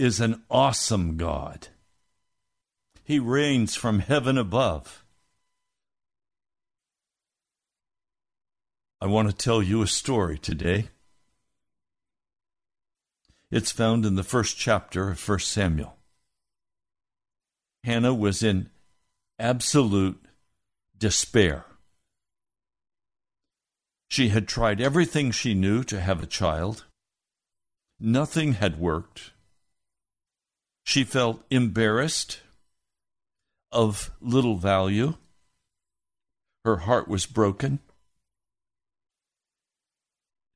Is an awesome God. He reigns from heaven above. I want to tell you a story today. It's found in the first chapter of 1 Samuel. Hannah was in absolute despair. She had tried everything she knew to have a child. Nothing had worked. She felt embarrassed, of little value. Her heart was broken.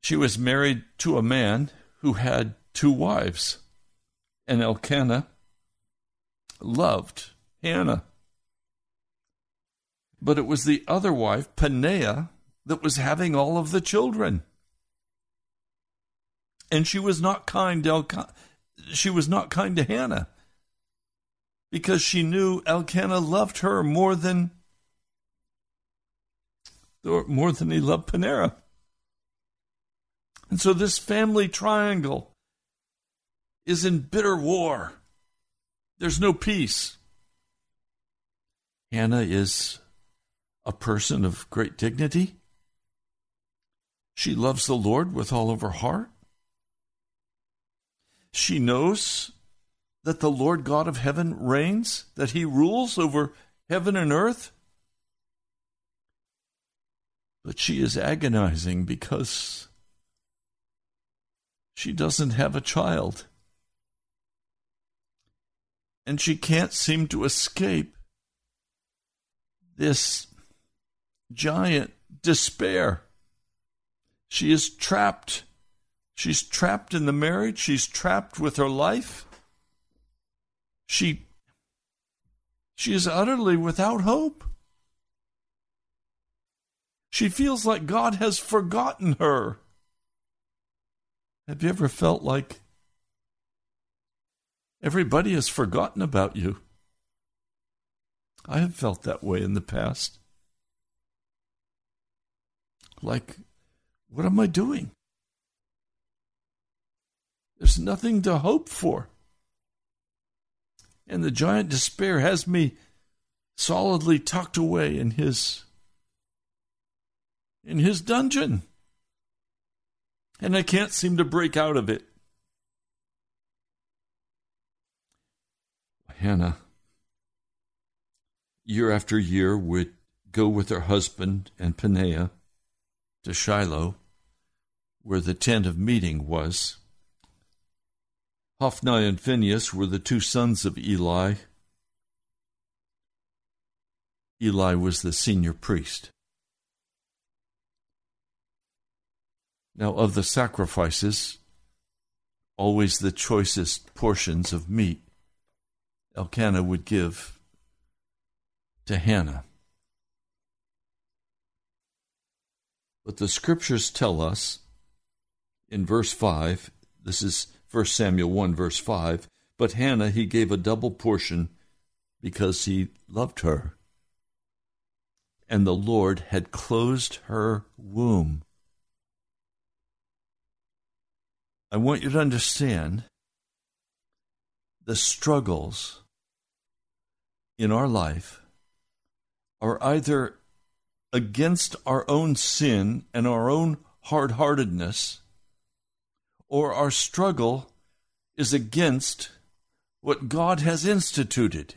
She was married to a man who had two wives, and Elkanah loved Hannah. But it was the other wife, Peninnah, that was having all of the children. And she was not kind to Elkanah. She was not kind to Hannah because she knew Elkanah loved her more than more than he loved Peninnah. And so this family triangle is in bitter war. There's no peace. Hannah is a person of great dignity. She loves the Lord with all of her heart. She knows that the Lord God of heaven reigns, that he rules over heaven and earth. But she is agonizing because she doesn't have a child. And she can't seem to escape this giant despair. She is trapped. She's trapped in the marriage. She's trapped with her life. She she is utterly without hope. She feels like God has forgotten her. Have you ever felt like everybody has forgotten about you? I have felt that way in the past. Like, what am I doing? There's nothing to hope for. And the giant despair has me solidly tucked away in his in his dungeon and I can't seem to break out of it. Hannah, year after year, would go with her husband and Peninnah to Shiloh, where the tent of meeting was. Hophni and Phinehas were the two sons of Eli. Eli was the senior priest. Now, of the sacrifices, always the choicest portions of meat Elkanah would give to Hannah. But the scriptures tell us in verse 5, this is 1 Samuel 1, verse 5, but Hannah he gave a double portion because he loved her. And the Lord had closed her womb. I want you to understand the struggles in our life are either against our own sin and our own hard heartedness, or our struggle is against what God has instituted.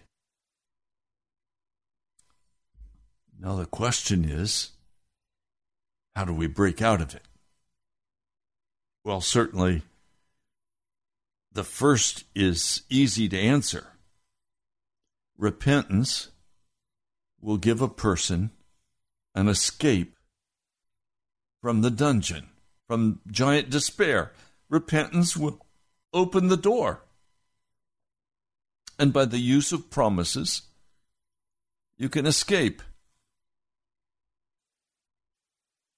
Now, the question is how do we break out of it? Well, certainly the first is easy to answer. Repentance will give a person an escape from the dungeon, from giant despair. Repentance will open the door. And by the use of promises, you can escape.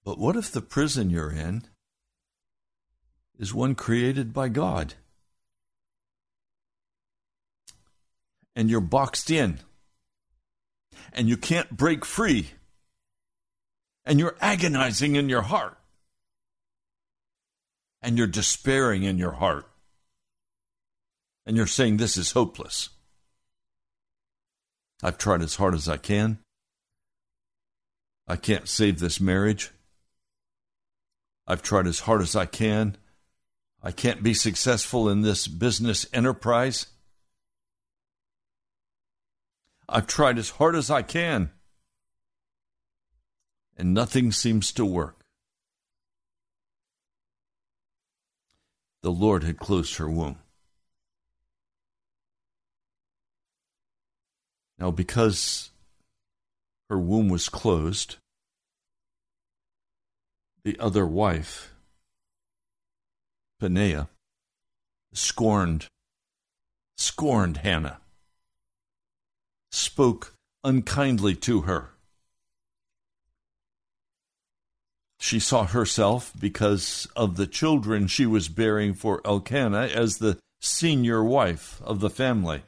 But what if the prison you're in is one created by God. And you're boxed in. And you can't break free. And you're agonizing in your heart. And you're despairing in your heart. And you're saying, This is hopeless. I've tried as hard as I can. I can't save this marriage. I've tried as hard as I can I can't be successful in this business enterprise. I've tried as hard as I can, and nothing seems to work. The Lord had closed her womb. Now, because her womb was closed, the other wife Peninnah, scorned scorned Hannah, spoke unkindly to her. She saw herself, because of the children she was bearing for Elkanah, as the senior wife of the family.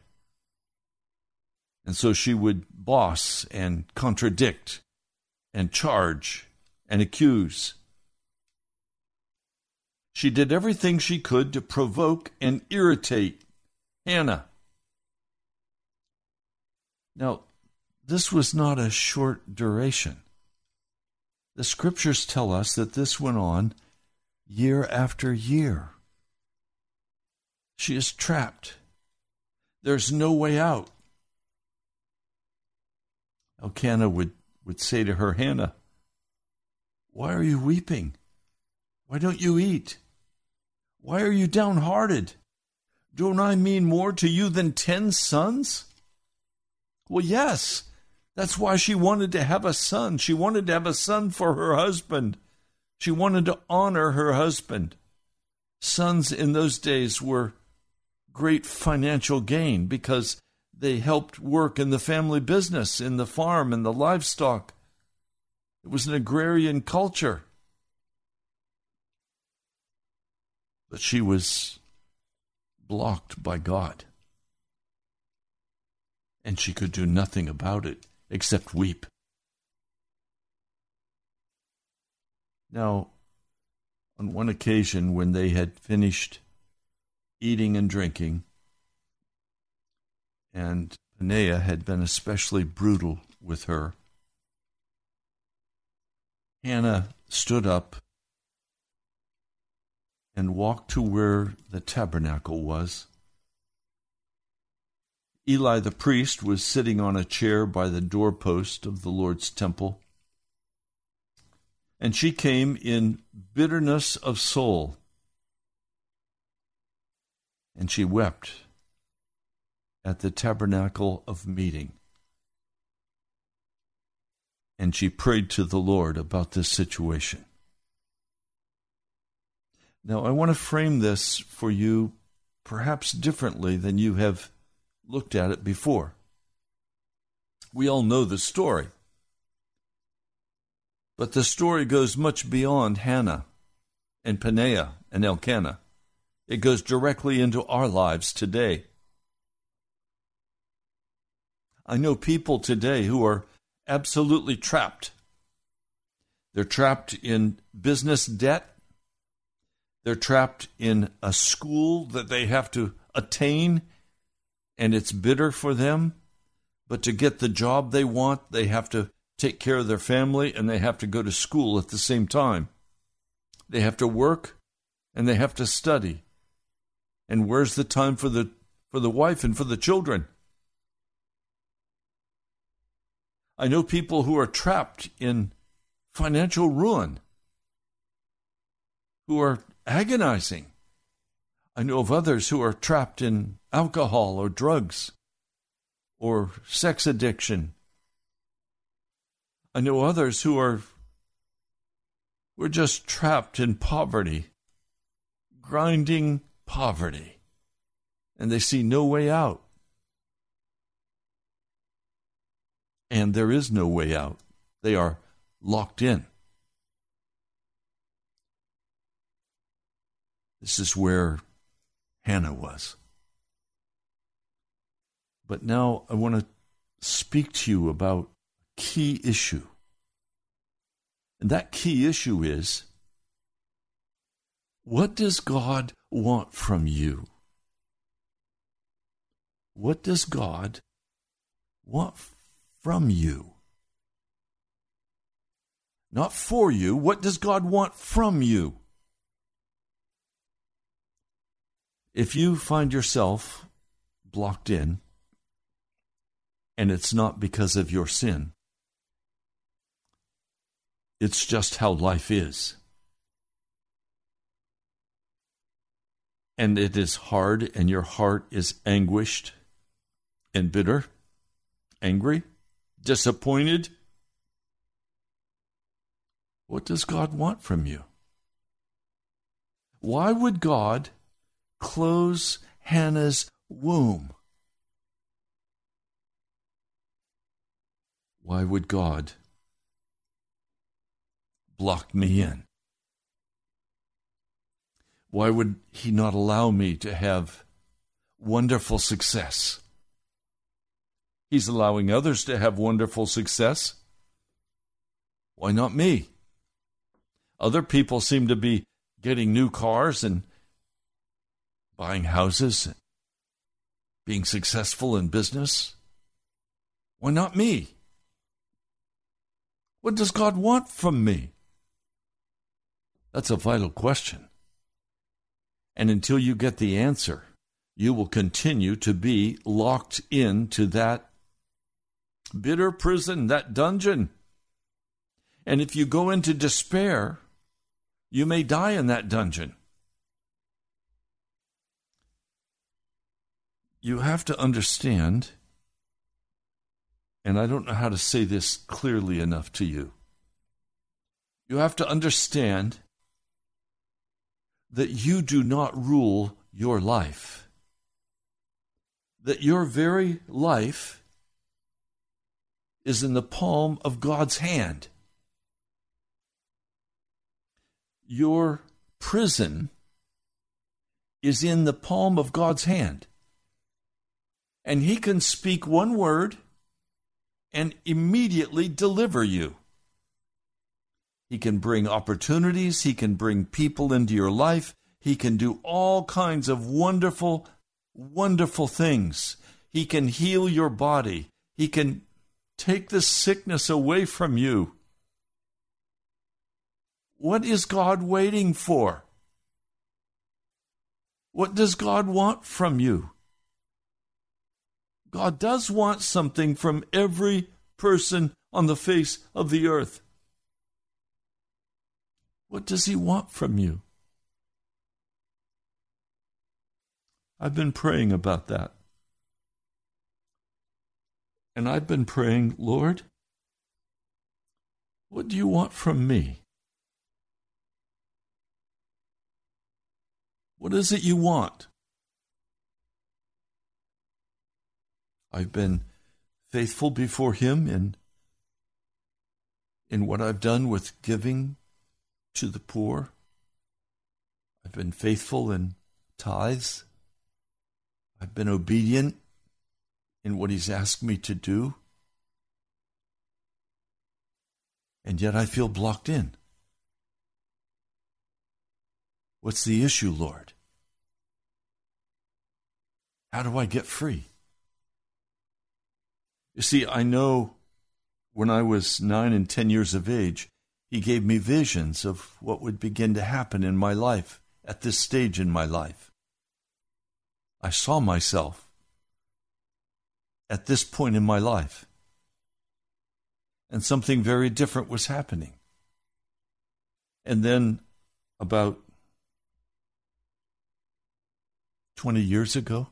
And so she would boss and contradict and charge and accuse. She did everything she could to provoke and irritate Hannah. Now, this was not a short duration. The scriptures tell us that this went on year after year. She is trapped. There's no way out. Elkanah would, would say to her, Hannah, why are you weeping? Why don't you eat? Why are you downhearted? Don't I mean more to you than ten sons? Well, yes. That's why she wanted to have a son. She wanted to have a son for her husband. She wanted to honor her husband. Sons in those days were great financial gain because they helped work in the family business, in the farm, and the livestock. It was an agrarian culture. But she was blocked by God. And she could do nothing about it except weep. Now, on one occasion when they had finished eating and drinking, and Peninnah had been especially brutal with her, Hannah stood up and walked to where the tabernacle was. Eli the priest was sitting on a chair by the doorpost of the Lord's temple. And she came in bitterness of soul. And she wept at the tabernacle of meeting. And she prayed to the Lord about this situation. Now, I want to frame this for you perhaps differently than you have looked at it before. We all know the story. But the story goes much beyond Hannah and Peninnah and Elkanah. It goes directly into our lives today. I know people today who are absolutely trapped. They're trapped in business debt. They're trapped in a school that they have to attain, and it's bitter for them. But to get the job they want, they have to take care of their family and they have to go to school at the same time. They have to work and they have to study. And where's the time for the for the wife and for the children? I know people who are trapped in financial ruin, who are agonizing. I know of others who are trapped in alcohol or drugs or sex addiction. I know others who are we're just trapped in poverty, grinding poverty, and they see no way out. And there is no way out. They are locked in. This is where Hannah was. But now I want to speak to you about a key issue. And that key issue is what does God want from you? What does God want from you? Not for you. What does God want from you? If you find yourself blocked in, and it's not because of your sin, it's just how life is. And it is hard, and your heart is anguished and bitter, angry, disappointed. What does God want from you? Why would God close Hannah's womb Why would God block me in? Why would He not allow me to have wonderful success? He's allowing others to have wonderful success. Why not me? Other people seem to be getting new cars and buying houses, and being successful in business. Why not me? What does God want from me? That's a vital question. And until you get the answer, you will continue to be locked into that bitter prison, that dungeon. And if you go into despair, you may die in that dungeon. You have to understand, and I don't know how to say this clearly enough to you. You have to understand that you do not rule your life, that your very life is in the palm of God's hand. Your prison is in the palm of God's hand. And He can speak one word and immediately deliver you. He can bring opportunities. He can bring people into your life. He can do all kinds of wonderful, wonderful things. He can heal your body. He can take the sickness away from you. What is God waiting for? What does God want from you? God does want something from every person on the face of the earth. What does He want from you? I've been praying about that. And I've been praying, Lord, what do you want from me? What is it you want? I've been faithful before Him in, in what I've done with giving to the poor. I've been faithful in tithes. I've been obedient in what He's asked me to do. And yet I feel blocked in. What's the issue, Lord? How do I get free? You see, I know when I was nine and ten years of age, he gave me visions of what would begin to happen in my life at this stage in my life. I saw myself at this point in my life. And something very different was happening. And then, about 20 years ago,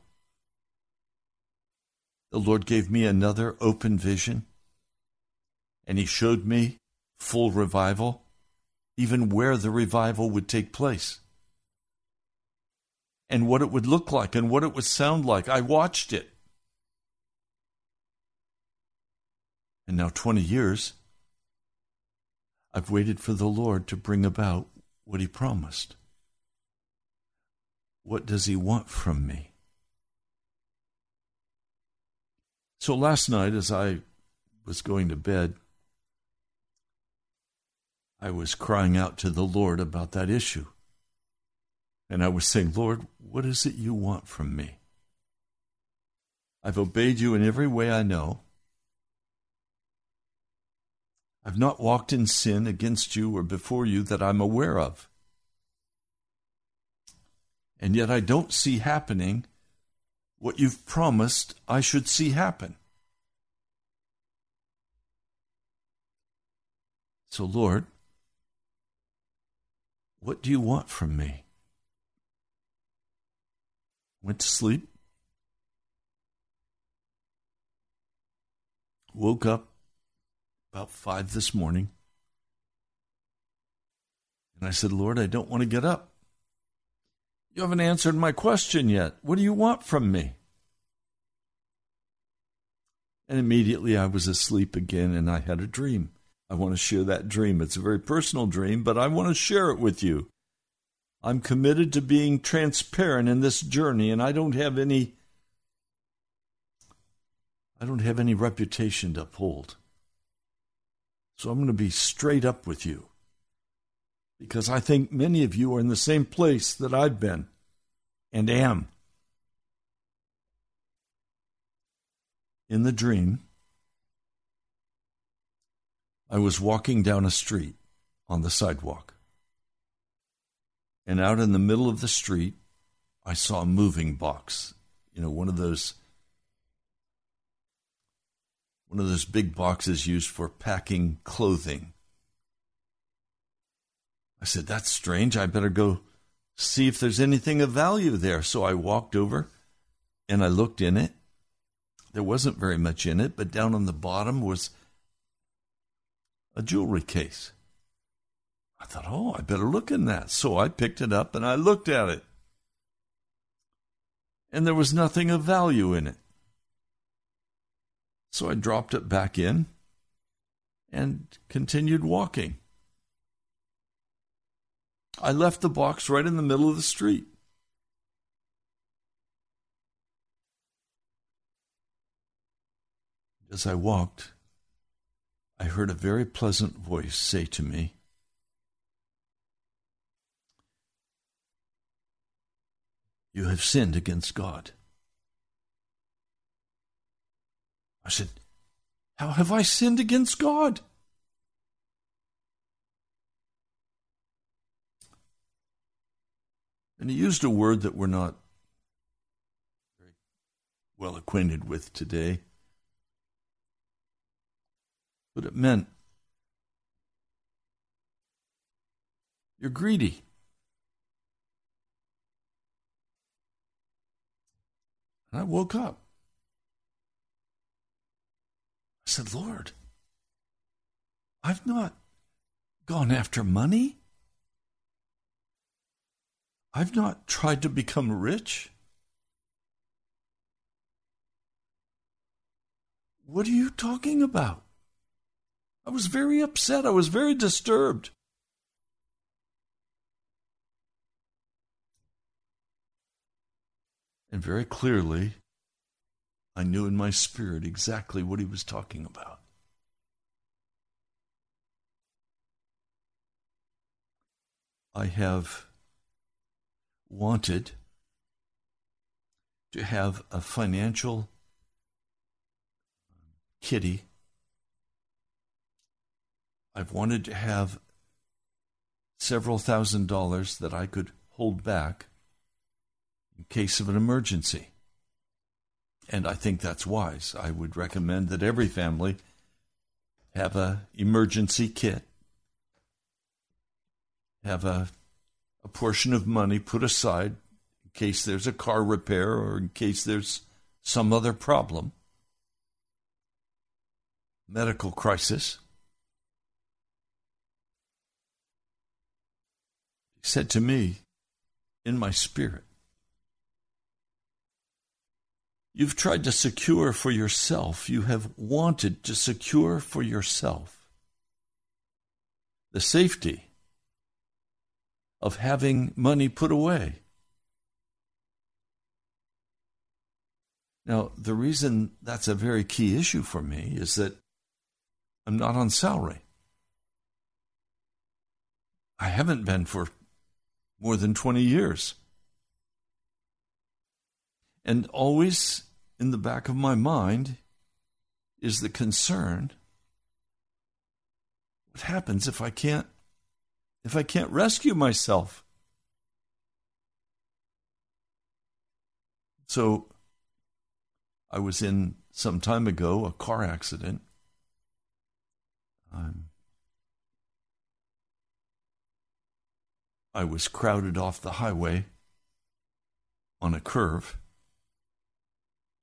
the Lord gave me another open vision, and He showed me full revival, even where the revival would take place, and what it would look like and what it would sound like. I watched it. And now, 20 years, I've waited for the Lord to bring about what He promised. What does He want from me? So last night, as I was going to bed, I was crying out to the Lord about that issue. And I was saying, Lord, what is it you want from me? I've obeyed you in every way I know. I've not walked in sin against you or before you that I'm aware of. And yet I don't see happening what you've promised I should see happen. So, Lord, what do you want from me? Went to sleep. Woke up about five this morning. And I said, Lord, I don't want to get up. You haven't answered my question yet. What do you want from me? And immediately I was asleep again and I had a dream. I want to share that dream. It's a very personal dream, but I want to share it with you. I'm committed to being transparent in this journey, and I don't have any I don't have any reputation to uphold. So I'm going to be straight up with you. Because I think many of you are in the same place that I've been and am. In the dream, I was walking down a street on the sidewalk. And out in the middle of the street, I saw a moving box. You know, one of those one of those big boxes used for packing clothing. I said, That's strange. I better go see if there's anything of value there. So I walked over and I looked in it. There wasn't very much in it, but down on the bottom was a jewelry case. I thought, oh, I better look in that. So I picked it up and I looked at it. And there was nothing of value in it. So I dropped it back in and continued walking. I left the box right in the middle of the street. As I walked, I heard a very pleasant voice say to me, You have sinned against God. I said, How have I sinned against God? And he used a word that we're not very well acquainted with today. But it meant you're greedy. And I woke up. I said, Lord, I've not gone after money. I've not tried to become rich. What are you talking about? I was very upset. I was very disturbed. And very clearly, I knew in my spirit exactly what he was talking about. I have wanted to have a financial kitty. I've wanted to have several thousand dollars that I could hold back in case of an emergency. And I think that's wise. I would recommend that every family have a emergency kit. Have a a portion of money put aside in case there's a car repair or in case there's some other problem, medical crisis. He said to me in my spirit, You've tried to secure for yourself, you have wanted to secure for yourself the safety of having money put away. Now, the reason that's a very key issue for me is that I'm not on salary. I haven't been for more than 20 years. And always in the back of my mind is the concern what happens if I can't if I can't rescue myself? So I was in some time ago a car accident. Um, I was crowded off the highway on a curve,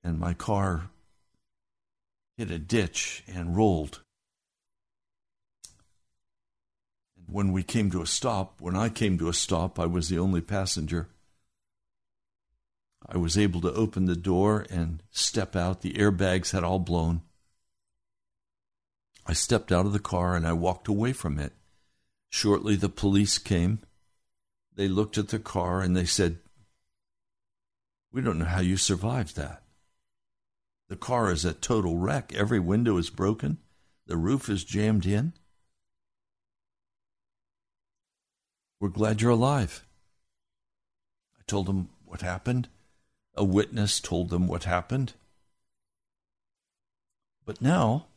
and my car hit a ditch and rolled. When we came to a stop, when I came to a stop, I was the only passenger. I was able to open the door and step out. The airbags had all blown. I stepped out of the car and I walked away from it. Shortly, the police came. They looked at the car and they said, We don't know how you survived that. The car is a total wreck. Every window is broken, the roof is jammed in. We're glad you're alive. I told them what happened. A witness told them what happened. But now,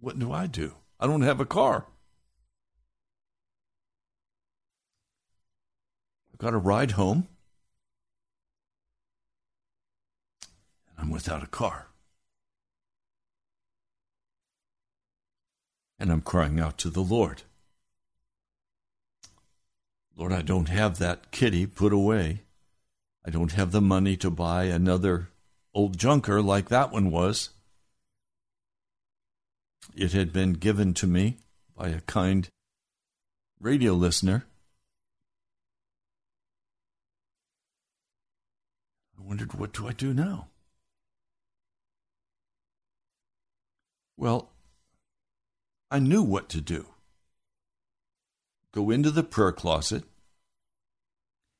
what do I do? I don't have a car. I've got a ride home, and I'm without a car. And I'm crying out to the Lord. Lord, I don't have that kitty put away. I don't have the money to buy another old junker like that one was. It had been given to me by a kind radio listener. I wondered, what do I do now? Well, I knew what to do. Go into the prayer closet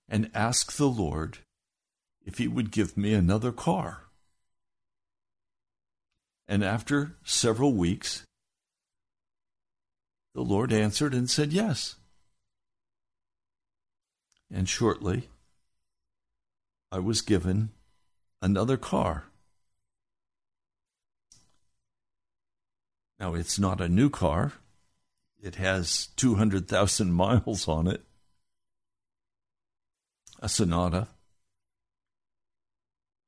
and ask the Lord if He would give me another car. And after several weeks, the Lord answered and said yes. And shortly, I was given another car. Now, it's not a new car, it has 200,000 miles on it, a Sonata,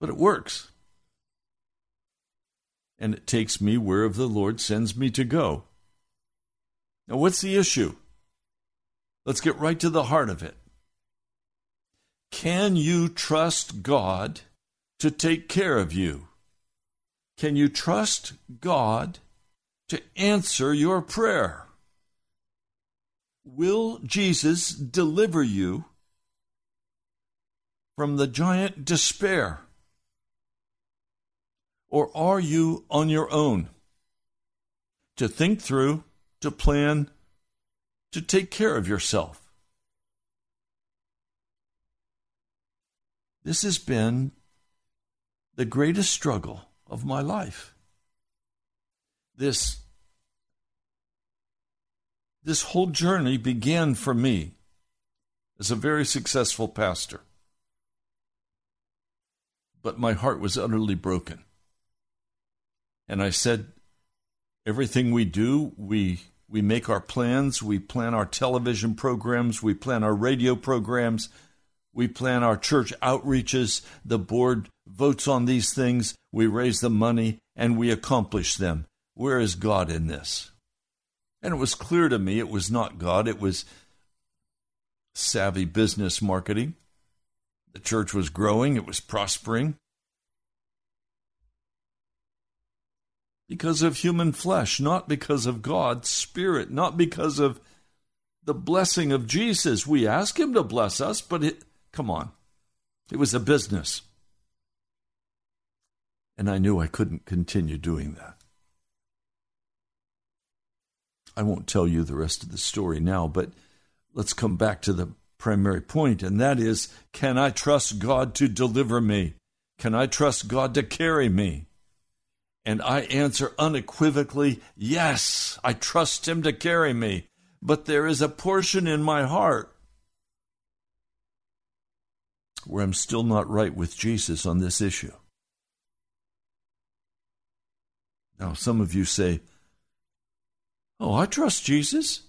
but it works and it takes me wherever the Lord sends me to go. Now, what's the issue? Let's get right to the heart of it. Can you trust God to take care of you? Can you trust God to answer your prayer? Will Jesus deliver you from the giant despair? Or are you on your own to think through, to plan, to take care of yourself? This has been the greatest struggle of my life. This, this whole journey began for me as a very successful pastor. But my heart was utterly broken. And I said, everything we do, we we make our plans, we plan our television programs, we plan our radio programs, we plan our church outreaches, the board votes on these things, we raise the money, and we accomplish them. Where is God in this? And it was clear to me it was not God, it was savvy business marketing. The church was growing, it was prospering. because of human flesh, not because of God's Spirit, not because of the blessing of Jesus. We ask Him to bless us, but it, come on, it was a business. And I knew I couldn't continue doing that. I won't tell you the rest of the story now, but let's come back to the primary point, and that is can I trust God to deliver me? Can I trust God to carry me? And I answer unequivocally, Yes, I trust Him to carry me. But there is a portion in my heart where I'm still not right with Jesus on this issue. Now, some of you say, Oh, I trust Jesus.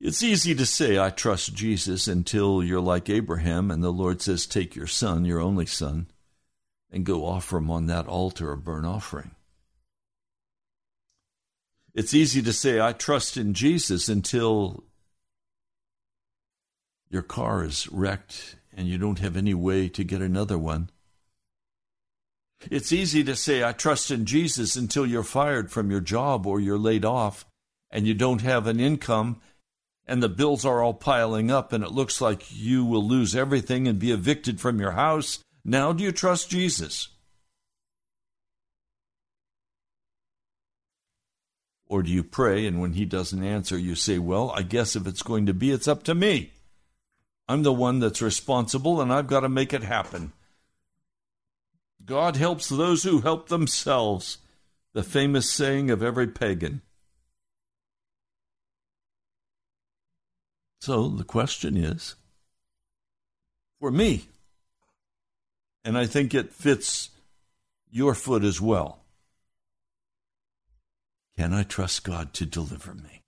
It's easy to say, I trust Jesus, until you're like Abraham and the Lord says, Take your son, your only son and go offer him on that altar a burnt offering. It's easy to say, I trust in Jesus until your car is wrecked and you don't have any way to get another one. It's easy to say, I trust in Jesus until you're fired from your job or you're laid off and you don't have an income and the bills are all piling up and it looks like you will lose everything and be evicted from your house. Now, do you trust Jesus? Or do you pray and when he doesn't answer, you say, Well, I guess if it's going to be, it's up to me. I'm the one that's responsible and I've got to make it happen. God helps those who help themselves, the famous saying of every pagan. So the question is for me, and I think it fits your foot as well. Can I trust God to deliver me?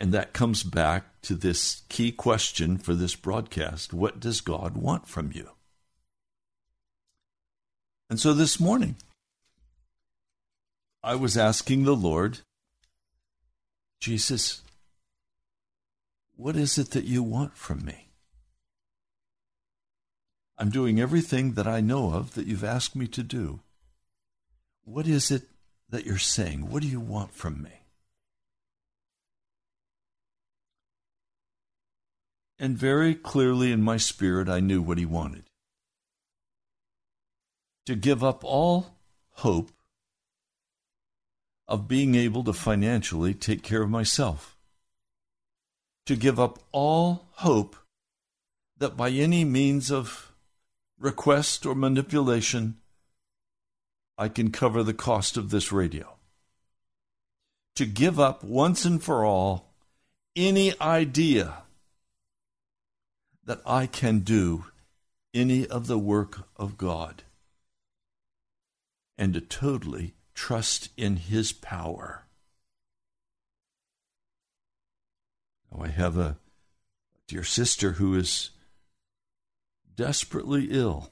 And that comes back to this key question for this broadcast What does God want from you? And so this morning, I was asking the Lord, Jesus, what is it that you want from me? I'm doing everything that I know of that you've asked me to do. What is it that you're saying? What do you want from me? And very clearly in my spirit, I knew what he wanted to give up all hope of being able to financially take care of myself, to give up all hope that by any means of request or manipulation, I can cover the cost of this radio. To give up once and for all any idea that I can do any of the work of God and to totally trust in His power. Now, I have a dear sister who is desperately ill,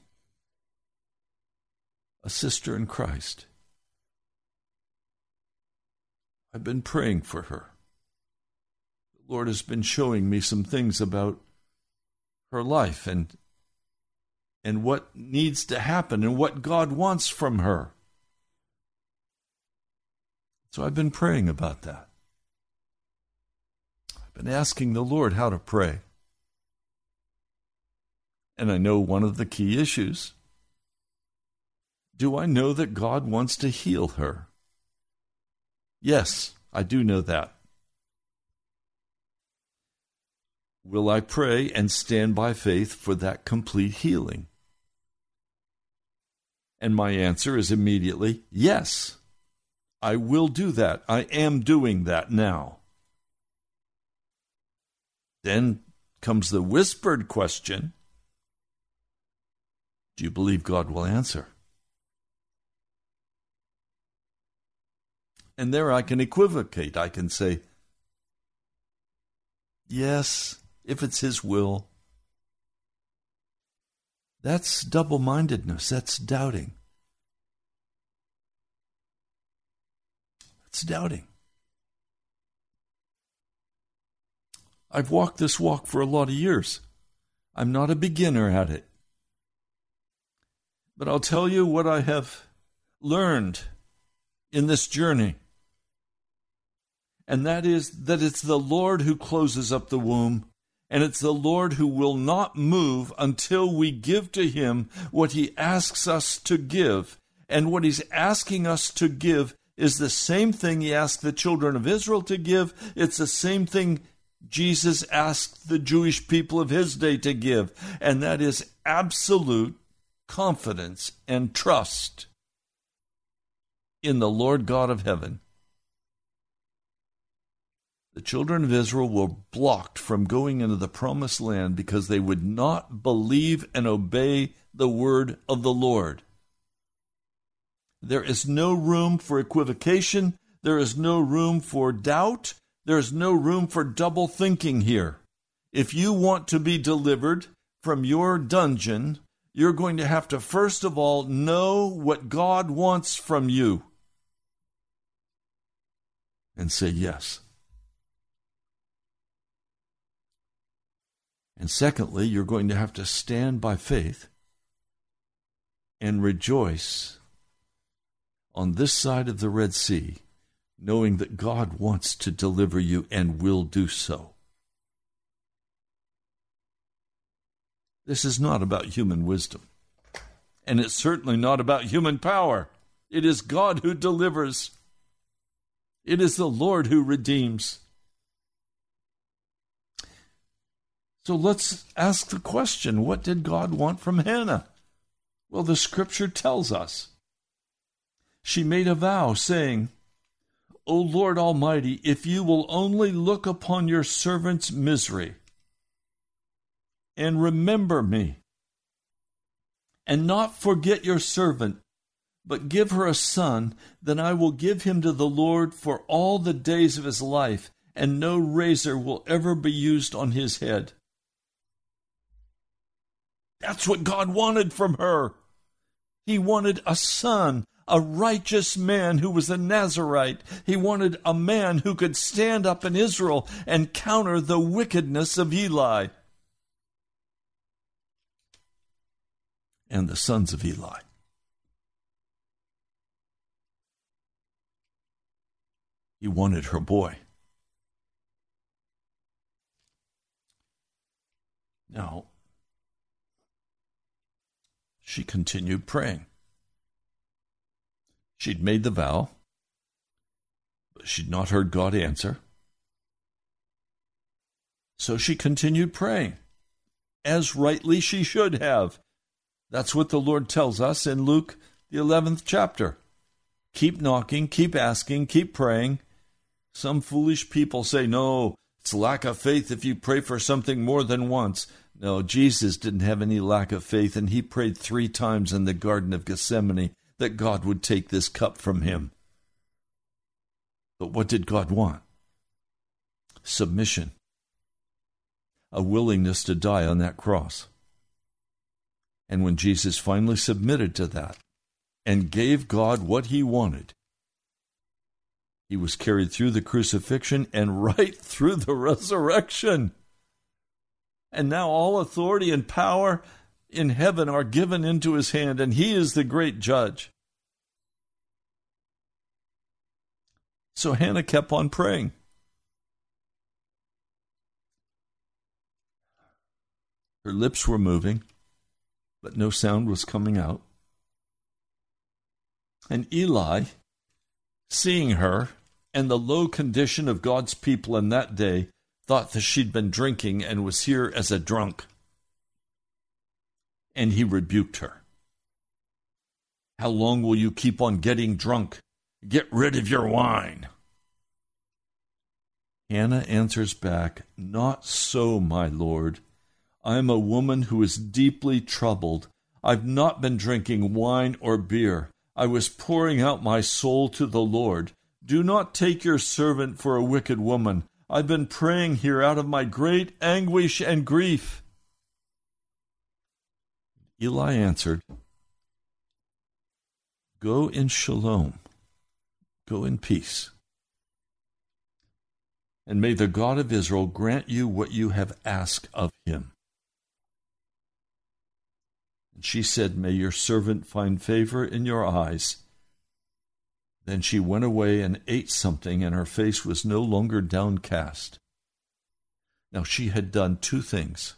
a sister in Christ. I've been praying for her. The Lord has been showing me some things about her life and and what needs to happen and what God wants from her. So I've been praying about that. I've been asking the Lord how to pray. And I know one of the key issues. Do I know that God wants to heal her? Yes, I do know that. Will I pray and stand by faith for that complete healing? And my answer is immediately yes. I will do that. I am doing that now. Then comes the whispered question Do you believe God will answer? And there I can equivocate. I can say, Yes, if it's His will. That's double mindedness. That's doubting. That's doubting. I've walked this walk for a lot of years. I'm not a beginner at it. But I'll tell you what I have learned in this journey and that is that it's the Lord who closes up the womb, and it's the Lord who will not move until we give to Him what He asks us to give. And what He's asking us to give is the same thing He asked the children of Israel to give. It's the same thing Jesus asked the Jewish people of His day to give, and that is absolute confidence and trust in the Lord God of heaven the children of Israel were blocked from going into the promised land because they would not believe and obey the word of the Lord. There is no room for equivocation. There is no room for doubt. There is no room for double thinking here. If you want to be delivered from your dungeon, you're going to have to first of all know what God wants from you and say yes. And secondly, you're going to have to stand by faith and rejoice on this side of the Red Sea, knowing that God wants to deliver you and will do so. This is not about human wisdom, and it's certainly not about human power. It is God who delivers. It is the Lord who redeems. So let's ask the question what did God want from Hannah? Well, the scripture tells us. She made a vow, saying, O Lord Almighty, if you will only look upon your servant's misery and remember me, and not forget your servant, but give her a son, then I will give him to the Lord for all the days of his life, and no razor will ever be used on his head. That's what God wanted from her. He wanted a son, a righteous man who was a Nazarite. He wanted a man who could stand up in Israel and counter the wickedness of Eli and the sons of Eli. He wanted her boy. Now, she continued praying. She'd made the vow, but she'd not heard God answer. So she continued praying, as rightly she should have. That's what the Lord tells us in Luke, the 11th chapter. Keep knocking, keep asking, keep praying. Some foolish people say, no, it's lack of faith if you pray for something more than once. No, Jesus didn't have any lack of faith, and he prayed three times in the Garden of Gethsemane that God would take this cup from him. But what did God want? Submission, a willingness to die on that cross. And when Jesus finally submitted to that and gave God what he wanted, he was carried through the crucifixion and right through the resurrection. And now all authority and power in heaven are given into his hand, and he is the great judge. So Hannah kept on praying. Her lips were moving, but no sound was coming out. And Eli, seeing her and the low condition of God's people in that day, thought that she'd been drinking and was here as a drunk. And he rebuked her. How long will you keep on getting drunk? Get rid of your wine. Hannah answers back, Not so, my lord. I am a woman who is deeply troubled. I've not been drinking wine or beer. I was pouring out my soul to the Lord. Do not take your servant for a wicked woman. I've been praying here out of my great anguish and grief. Eli answered, Go in shalom, go in peace. And may the God of Israel grant you what you have asked of him. And she said, May your servant find favor in your eyes. Then she went away and ate something, and her face was no longer downcast. Now she had done two things.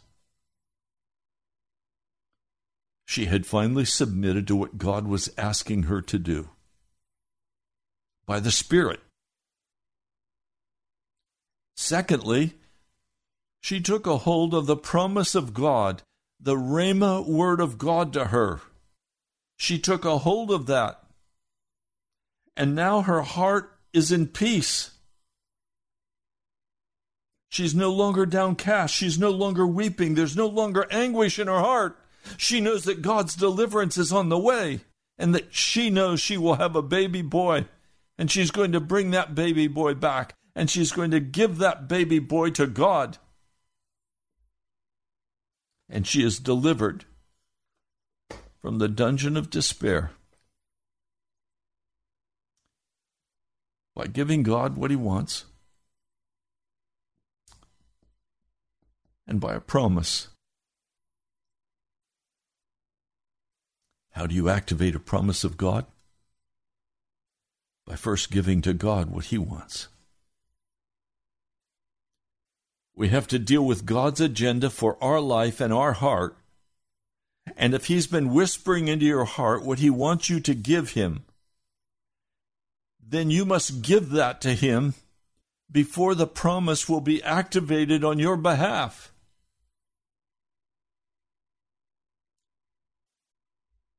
She had finally submitted to what God was asking her to do by the Spirit. Secondly, she took a hold of the promise of God, the Rhema word of God to her. She took a hold of that and now her heart is in peace. She's no longer downcast. She's no longer weeping. There's no longer anguish in her heart. She knows that God's deliverance is on the way and that she knows she will have a baby boy and she's going to bring that baby boy back and she's going to give that baby boy to God. And she is delivered from the dungeon of despair. By giving God what He wants and by a promise. How do you activate a promise of God? By first giving to God what He wants. We have to deal with God's agenda for our life and our heart. And if He's been whispering into your heart what He wants you to give Him, then you must give that to him before the promise will be activated on your behalf.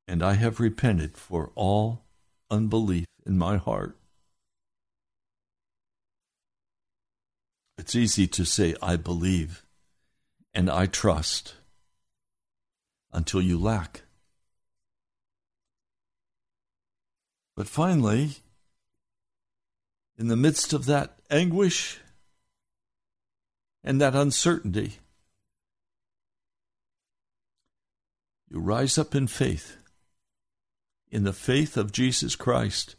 And I have repented for all unbelief in my heart. It's easy to say, I believe and I trust until you lack. But finally, in the midst of that anguish and that uncertainty, you rise up in faith, in the faith of Jesus Christ.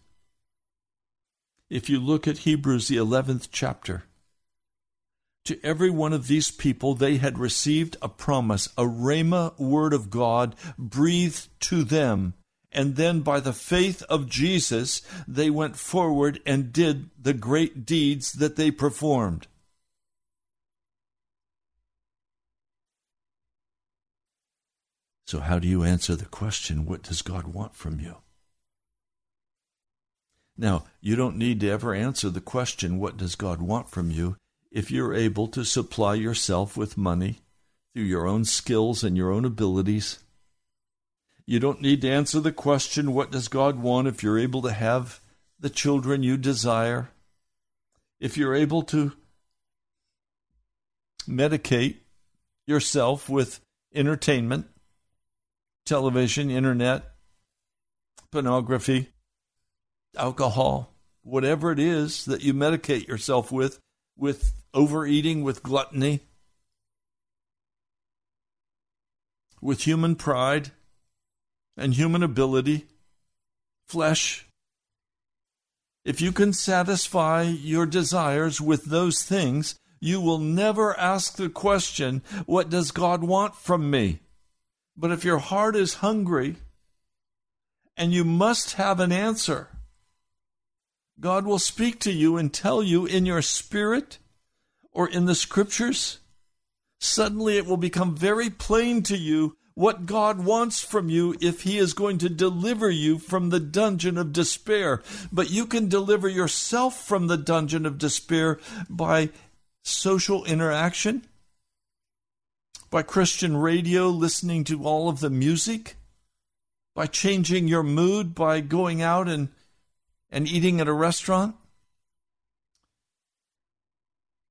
If you look at Hebrews, the 11th chapter, to every one of these people, they had received a promise, a Rhema word of God breathed to them. And then by the faith of Jesus, they went forward and did the great deeds that they performed. So, how do you answer the question, what does God want from you? Now, you don't need to ever answer the question, what does God want from you? if you're able to supply yourself with money through your own skills and your own abilities. You don't need to answer the question, What does God want? if you're able to have the children you desire. If you're able to medicate yourself with entertainment, television, internet, pornography, alcohol, whatever it is that you medicate yourself with, with overeating, with gluttony, with human pride and human ability, flesh. If you can satisfy your desires with those things, you will never ask the question, What does God want from me? But if your heart is hungry and you must have an answer, God will speak to you and tell you in your spirit or in the scriptures, suddenly it will become very plain to you what God wants from you if He is going to deliver you from the dungeon of despair. But you can deliver yourself from the dungeon of despair by social interaction, by Christian radio, listening to all of the music, by changing your mood, by going out and, and eating at a restaurant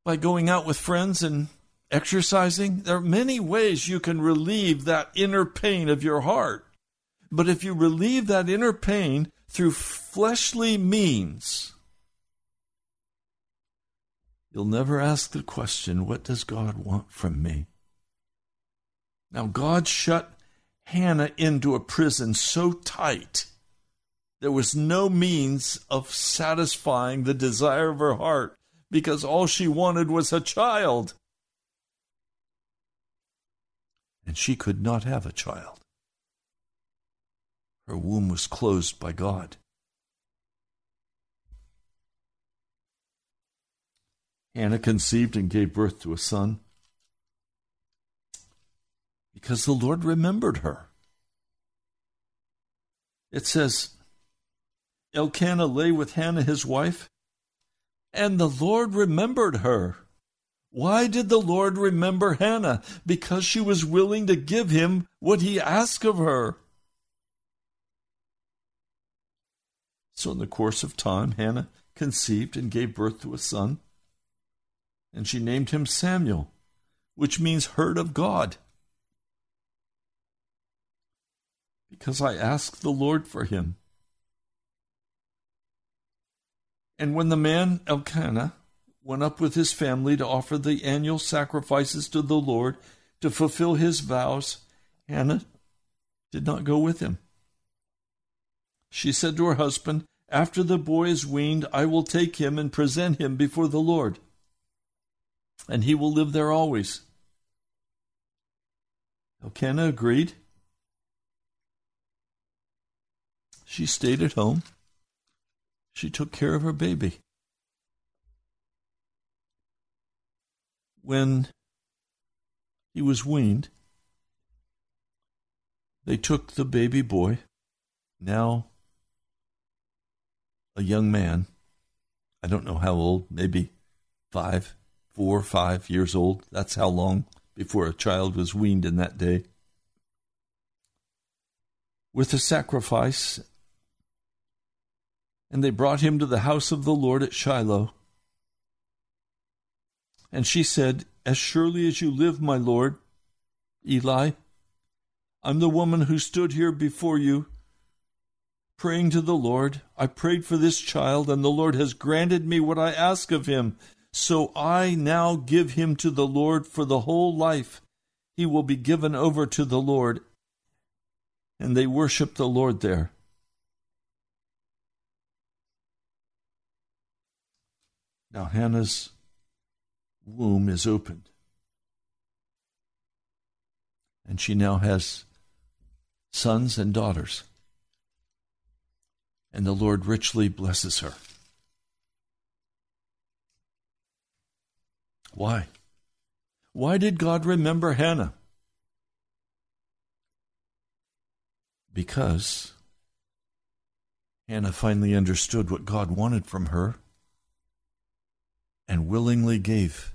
by going out with friends and exercising. There are many ways you can relieve that inner pain of your heart. But if you relieve that inner pain through fleshly means, you'll never ask the question, What does God want from me? Now, God shut Hannah into a prison so tight there was no means of satisfying the desire of her heart because all she wanted was a child. And she could not have a child. Her womb was closed by God. Hannah conceived and gave birth to a son because the Lord remembered her. It says, Elkanah lay with Hannah his wife, and the Lord remembered her. Why did the Lord remember Hannah? Because she was willing to give him what he asked of her. So, in the course of time, Hannah conceived and gave birth to a son, and she named him Samuel, which means heard of God. Because I asked the Lord for him. And when the man Elkanah went up with his family to offer the annual sacrifices to the Lord to fulfill his vows, Hannah did not go with him. She said to her husband, After the boy is weaned, I will take him and present him before the Lord, and he will live there always. Elkanah agreed. She stayed at home she took care of her baby. When he was weaned, they took the baby boy, now a young man, I don't know how old, maybe five, four, five years old. That's how long before a child was weaned in that day. With a sacrifice, and they brought him to the house of the Lord at Shiloh. And she said, As surely as you live, my Lord, Eli, I'm the woman who stood here before you praying to the Lord. I prayed for this child, and the Lord has granted me what I ask of him. So I now give him to the Lord for the whole life. He will be given over to the Lord. And they worship the Lord there. Now Hannah's womb is opened. And she now has sons and daughters and the Lord richly blesses her. Why? Why did God remember Hannah? Because Hannah finally understood what God wanted from her and willingly gave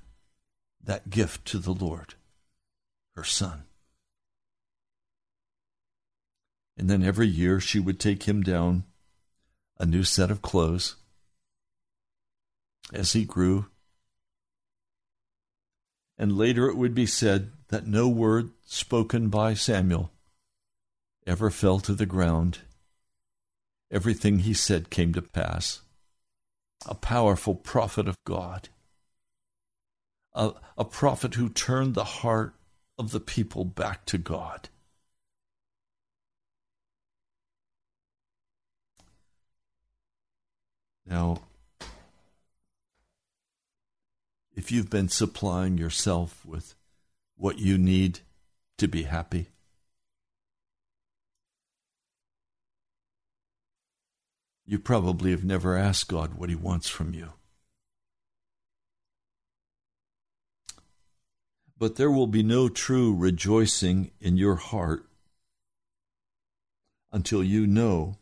that gift to the Lord, her son. And then every year she would take him down a new set of clothes as he grew. And later it would be said that no word spoken by Samuel ever fell to the ground. Everything he said came to pass. A powerful prophet of God, a, a prophet who turned the heart of the people back to God. Now, if you've been supplying yourself with what you need to be happy, you probably have never asked God what He wants from you. But there will be no true rejoicing in your heart until you know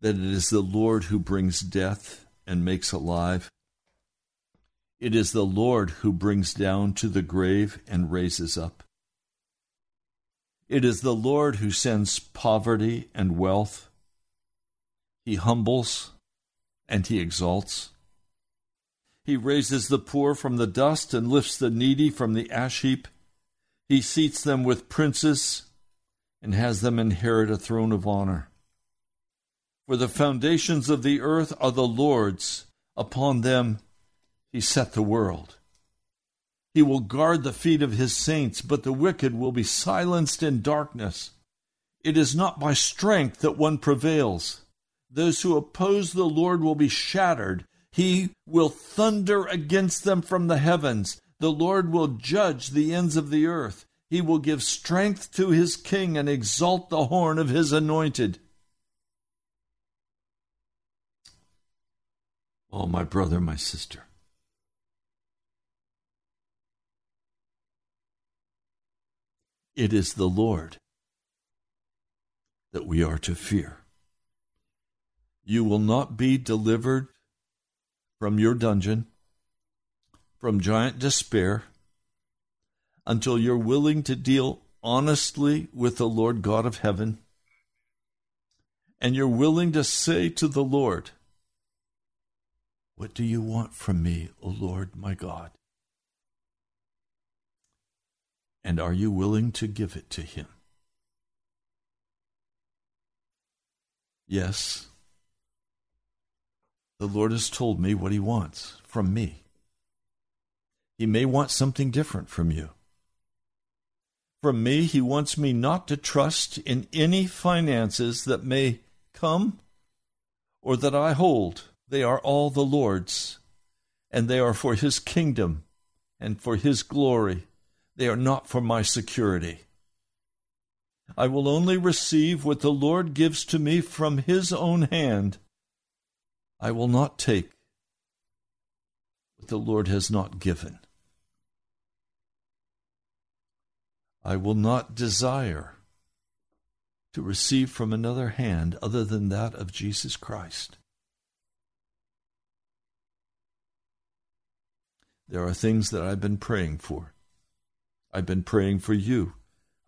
that it is the Lord who brings death and makes alive. It is the Lord who brings down to the grave and raises up. It is the Lord who sends poverty and wealth. He humbles and he exalts. He raises the poor from the dust and lifts the needy from the ash heap. He seats them with princes and has them inherit a throne of honor. For the foundations of the earth are the Lord's, upon them he set the world. He will guard the feet of his saints, but the wicked will be silenced in darkness. It is not by strength that one prevails. Those who oppose the Lord will be shattered. He will thunder against them from the heavens. The Lord will judge the ends of the earth. He will give strength to his king and exalt the horn of his anointed. Oh, my brother, my sister. It is the Lord that we are to fear. You will not be delivered from your dungeon, from giant despair, until you're willing to deal honestly with the Lord God of heaven, and you're willing to say to the Lord, what do you want from me, O Lord my God? And are you willing to give it to him? Yes, the Lord has told me what he wants from me. He may want something different from you. From me, he wants me not to trust in any finances that may come or that I hold they are all the Lord's, and they are for His kingdom and for His glory. They are not for my security. I will only receive what the Lord gives to me from His own hand. I will not take what the Lord has not given. I will not desire to receive from another hand other than that of Jesus Christ. There are things that I've been praying for. I've been praying for you.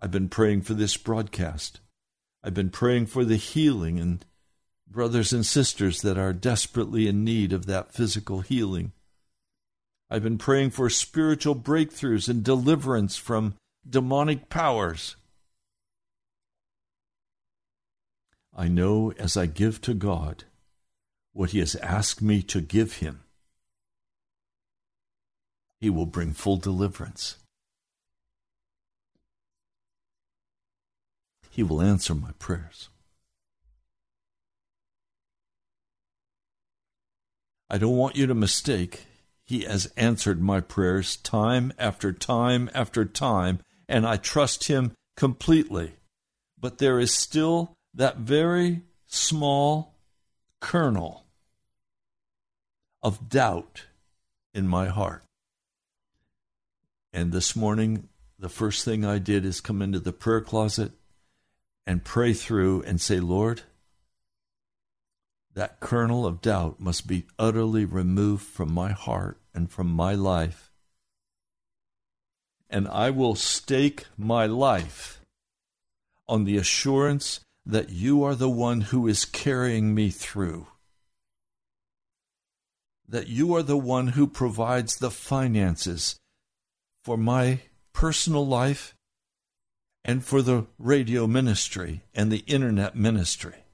I've been praying for this broadcast. I've been praying for the healing and brothers and sisters that are desperately in need of that physical healing. I've been praying for spiritual breakthroughs and deliverance from demonic powers. I know as I give to God what He has asked me to give Him, He will bring full deliverance. He will answer my prayers. I don't want you to mistake. He has answered my prayers time after time after time, and I trust Him completely. But there is still that very small kernel of doubt in my heart. And this morning, the first thing I did is come into the prayer closet and pray through and say, Lord, that kernel of doubt must be utterly removed from my heart and from my life. And I will stake my life on the assurance that you are the one who is carrying me through. That you are the one who provides the finances for my personal life and for the radio ministry and the internet ministry.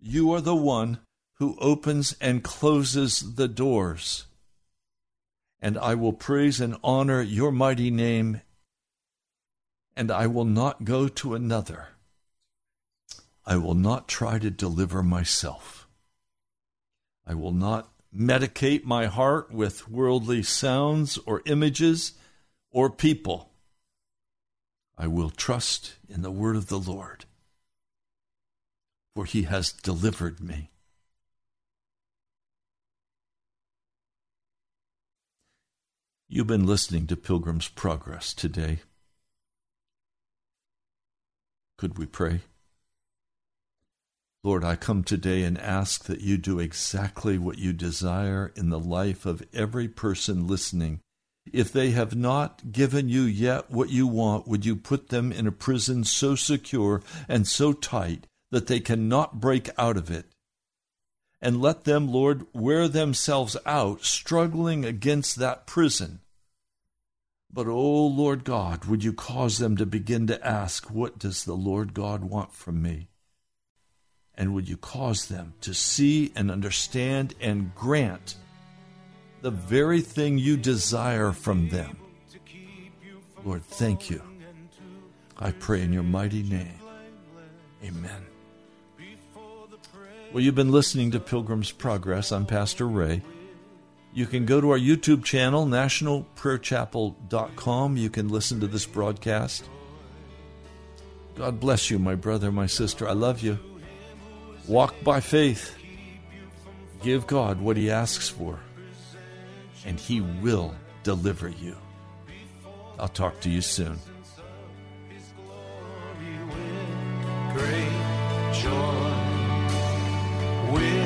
You are the one who opens and closes the doors. And I will praise and honor your mighty name, and I will not go to another I will not try to deliver myself. I will not medicate my heart with worldly sounds or images or people. I will trust in the word of the Lord, for he has delivered me. You've been listening to Pilgrim's Progress today. Could we pray? Lord, I come today and ask that you do exactly what you desire in the life of every person listening. If they have not given you yet what you want, would you put them in a prison so secure and so tight that they cannot break out of it? And let them, Lord, wear themselves out, struggling against that prison. But, O oh Lord God, would you cause them to begin to ask, What does the Lord God want from me? And would you cause them to see and understand and grant the very thing you desire from them? Lord, thank you. I pray in your mighty name. Amen. Well, you've been listening to Pilgrim's Progress. I'm Pastor Ray. You can go to our YouTube channel, nationalprayerchapel.com. You can listen to this broadcast. God bless you, my brother, my sister. I love you. Walk by faith. Give God what He asks for, and He will deliver you. I'll talk to you soon. Jesus.